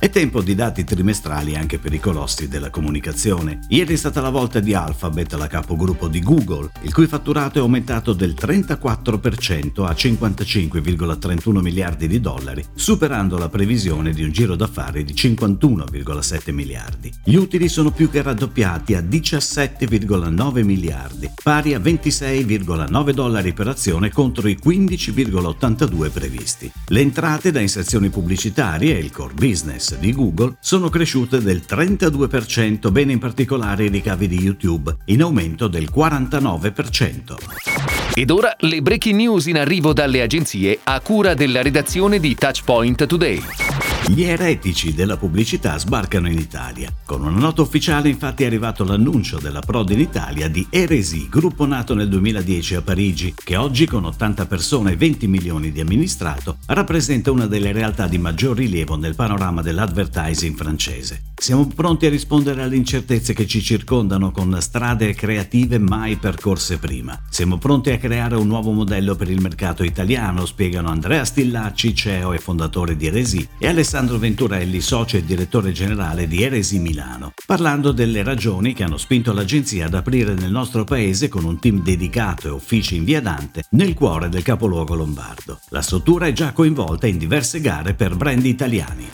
È tempo di dati trimestrali anche per i colossi della comunicazione. Ieri è stata la volta di Alphabet, la capogruppo di Google, il cui fatturato è aumentato del 34% a 55,31 miliardi di dollari, superando la previsione di un giro d'affari di 51,7 miliardi. Gli utili sono più che raddoppiati a 17,9 miliardi, pari a 26,9 dollari per azione contro i 15,82 previsti. Le entrate da inserzioni pubblicitarie e il core business di Google sono cresciute del 32%, bene in particolare i ricavi di YouTube, in aumento del 49%. Ed ora le breaking news in arrivo dalle agenzie a cura della redazione di Touchpoint Today. Gli eretici della pubblicità sbarcano in Italia. Con una nota ufficiale infatti è arrivato l'annuncio della Prod in Italia di Eresi, gruppo nato nel 2010 a Parigi, che oggi con 80 persone e 20 milioni di amministrato rappresenta una delle realtà di maggior rilievo nel panorama dell'advertising francese. Siamo pronti a rispondere alle incertezze che ci circondano con strade creative mai percorse prima. Siamo pronti a creare un nuovo modello per il mercato italiano, spiegano Andrea Stillacci, CEO e fondatore di Eresi, e Alessandro Alessandro Venturelli, socio e direttore generale di Eresi Milano, parlando delle ragioni che hanno spinto l'agenzia ad aprire nel nostro paese con un team dedicato e uffici in via Dante nel cuore del capoluogo lombardo. La struttura è già coinvolta in diverse gare per brand italiani.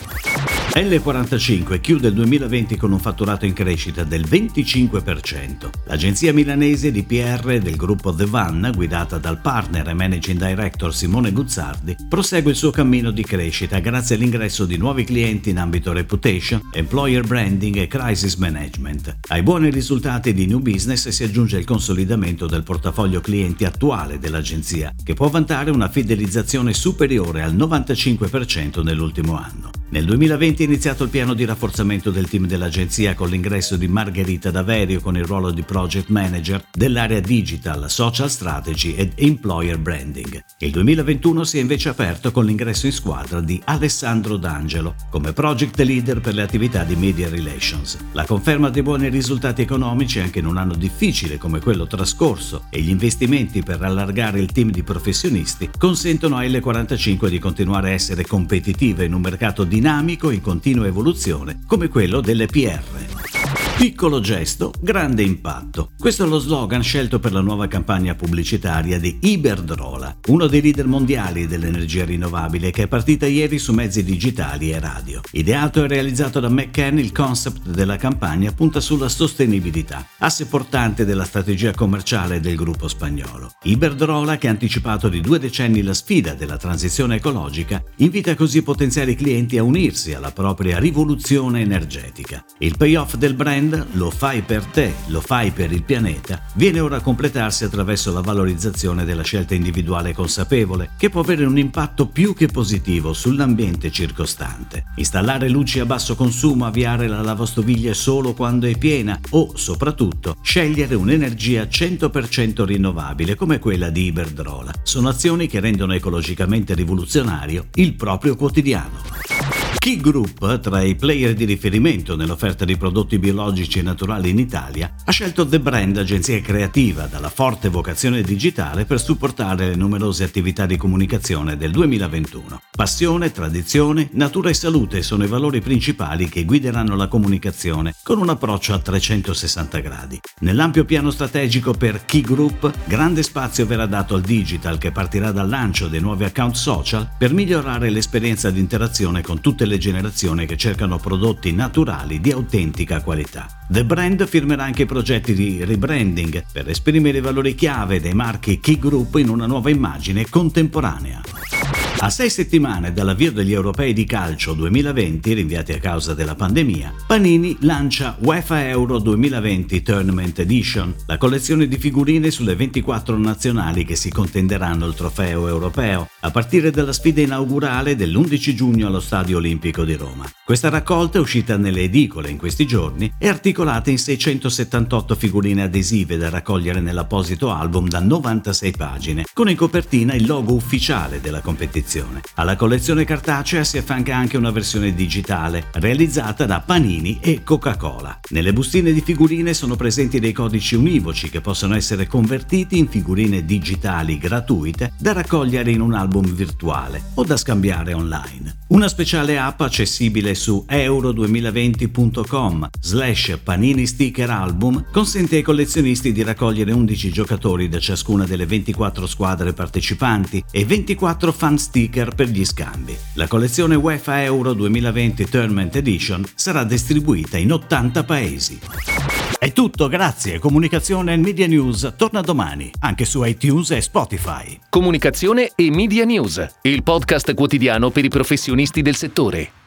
L45 chiude il 2020 con un fatturato in crescita del 25%. L'agenzia milanese di PR del gruppo The Van, guidata dal partner e managing director Simone Guzzardi, prosegue il suo cammino di crescita grazie all'ingresso di nuovi clienti in ambito reputation, employer branding e crisis management. Ai buoni risultati di new business si aggiunge il consolidamento del portafoglio clienti attuale dell'agenzia, che può vantare una fidelizzazione superiore al 95% nell'ultimo anno. Nel 2020 è iniziato il piano di rafforzamento del team dell'agenzia con l'ingresso di Margherita Daverio con il ruolo di project manager dell'area digital, social strategy ed employer branding. Il 2021 si è invece aperto con l'ingresso in squadra di Alessandro D'Angelo come project leader per le attività di media relations. La conferma dei buoni risultati economici anche in un anno difficile come quello trascorso e gli investimenti per allargare il team di professionisti consentono a L45 di continuare a essere competitiva in un mercato dinamico dinamico in continua evoluzione come quello delle PR. Piccolo gesto, grande impatto. Questo è lo slogan scelto per la nuova campagna pubblicitaria di Iberdrola, uno dei leader mondiali dell'energia rinnovabile che è partita ieri su mezzi digitali e radio. Ideato e realizzato da McCann, il concept della campagna punta sulla sostenibilità, asse portante della strategia commerciale del gruppo spagnolo. Iberdrola, che ha anticipato di due decenni la sfida della transizione ecologica, invita così potenziali clienti a unirsi alla propria rivoluzione energetica. Il payoff del brand brand Lo fai per te, lo fai per il pianeta viene ora a completarsi attraverso la valorizzazione della scelta individuale consapevole, che può avere un impatto più che positivo sull'ambiente circostante. Installare luci a basso consumo, avviare la lavastoviglie solo quando è piena o, soprattutto, scegliere un'energia 100% rinnovabile come quella di Iberdrola. Sono azioni che rendono ecologicamente rivoluzionario il proprio quotidiano. Key Group, tra i player di riferimento nell'offerta di prodotti biologici e naturali in Italia, ha scelto The Brand, agenzia creativa dalla forte vocazione digitale per supportare le numerose attività di comunicazione del 2021. Passione, tradizione, natura e salute sono i valori principali che guideranno la comunicazione con un approccio a 360 gradi. Nell'ampio piano strategico per Key Group, grande spazio verrà dato al digital che partirà dal lancio dei nuovi account social per migliorare l'esperienza di interazione con tutte le le generazioni che cercano prodotti naturali di autentica qualità. The Brand firmerà anche progetti di rebranding per esprimere i valori chiave dei marchi Key Group in una nuova immagine contemporanea. A sei settimane dall'avvio degli europei di calcio 2020, rinviati a causa della pandemia, Panini lancia UEFA Euro 2020 Tournament Edition, la collezione di figurine sulle 24 nazionali che si contenderanno il trofeo europeo, a partire dalla sfida inaugurale dell'11 giugno allo Stadio Olimpico di Roma. Questa raccolta è uscita nelle edicole in questi giorni e articolata in 678 figurine adesive da raccogliere nell'apposito album da 96 pagine, con in copertina il logo ufficiale della competizione collezione. Alla collezione cartacea si affianca anche una versione digitale, realizzata da Panini e Coca-Cola. Nelle bustine di figurine sono presenti dei codici univoci che possono essere convertiti in figurine digitali gratuite da raccogliere in un album virtuale o da scambiare online. Una speciale app accessibile su euro2020.com slash panini sticker album consente ai collezionisti di raccogliere 11 giocatori da ciascuna delle 24 squadre partecipanti e 24 fan sticker per gli scambi. La collezione UEFA Euro 2020 Tournament Edition sarà distribuita in 80 paesi. È tutto, grazie. Comunicazione e Media News torna domani, anche su iTunes e Spotify. Comunicazione e Media News, il podcast quotidiano per i professionisti del settore.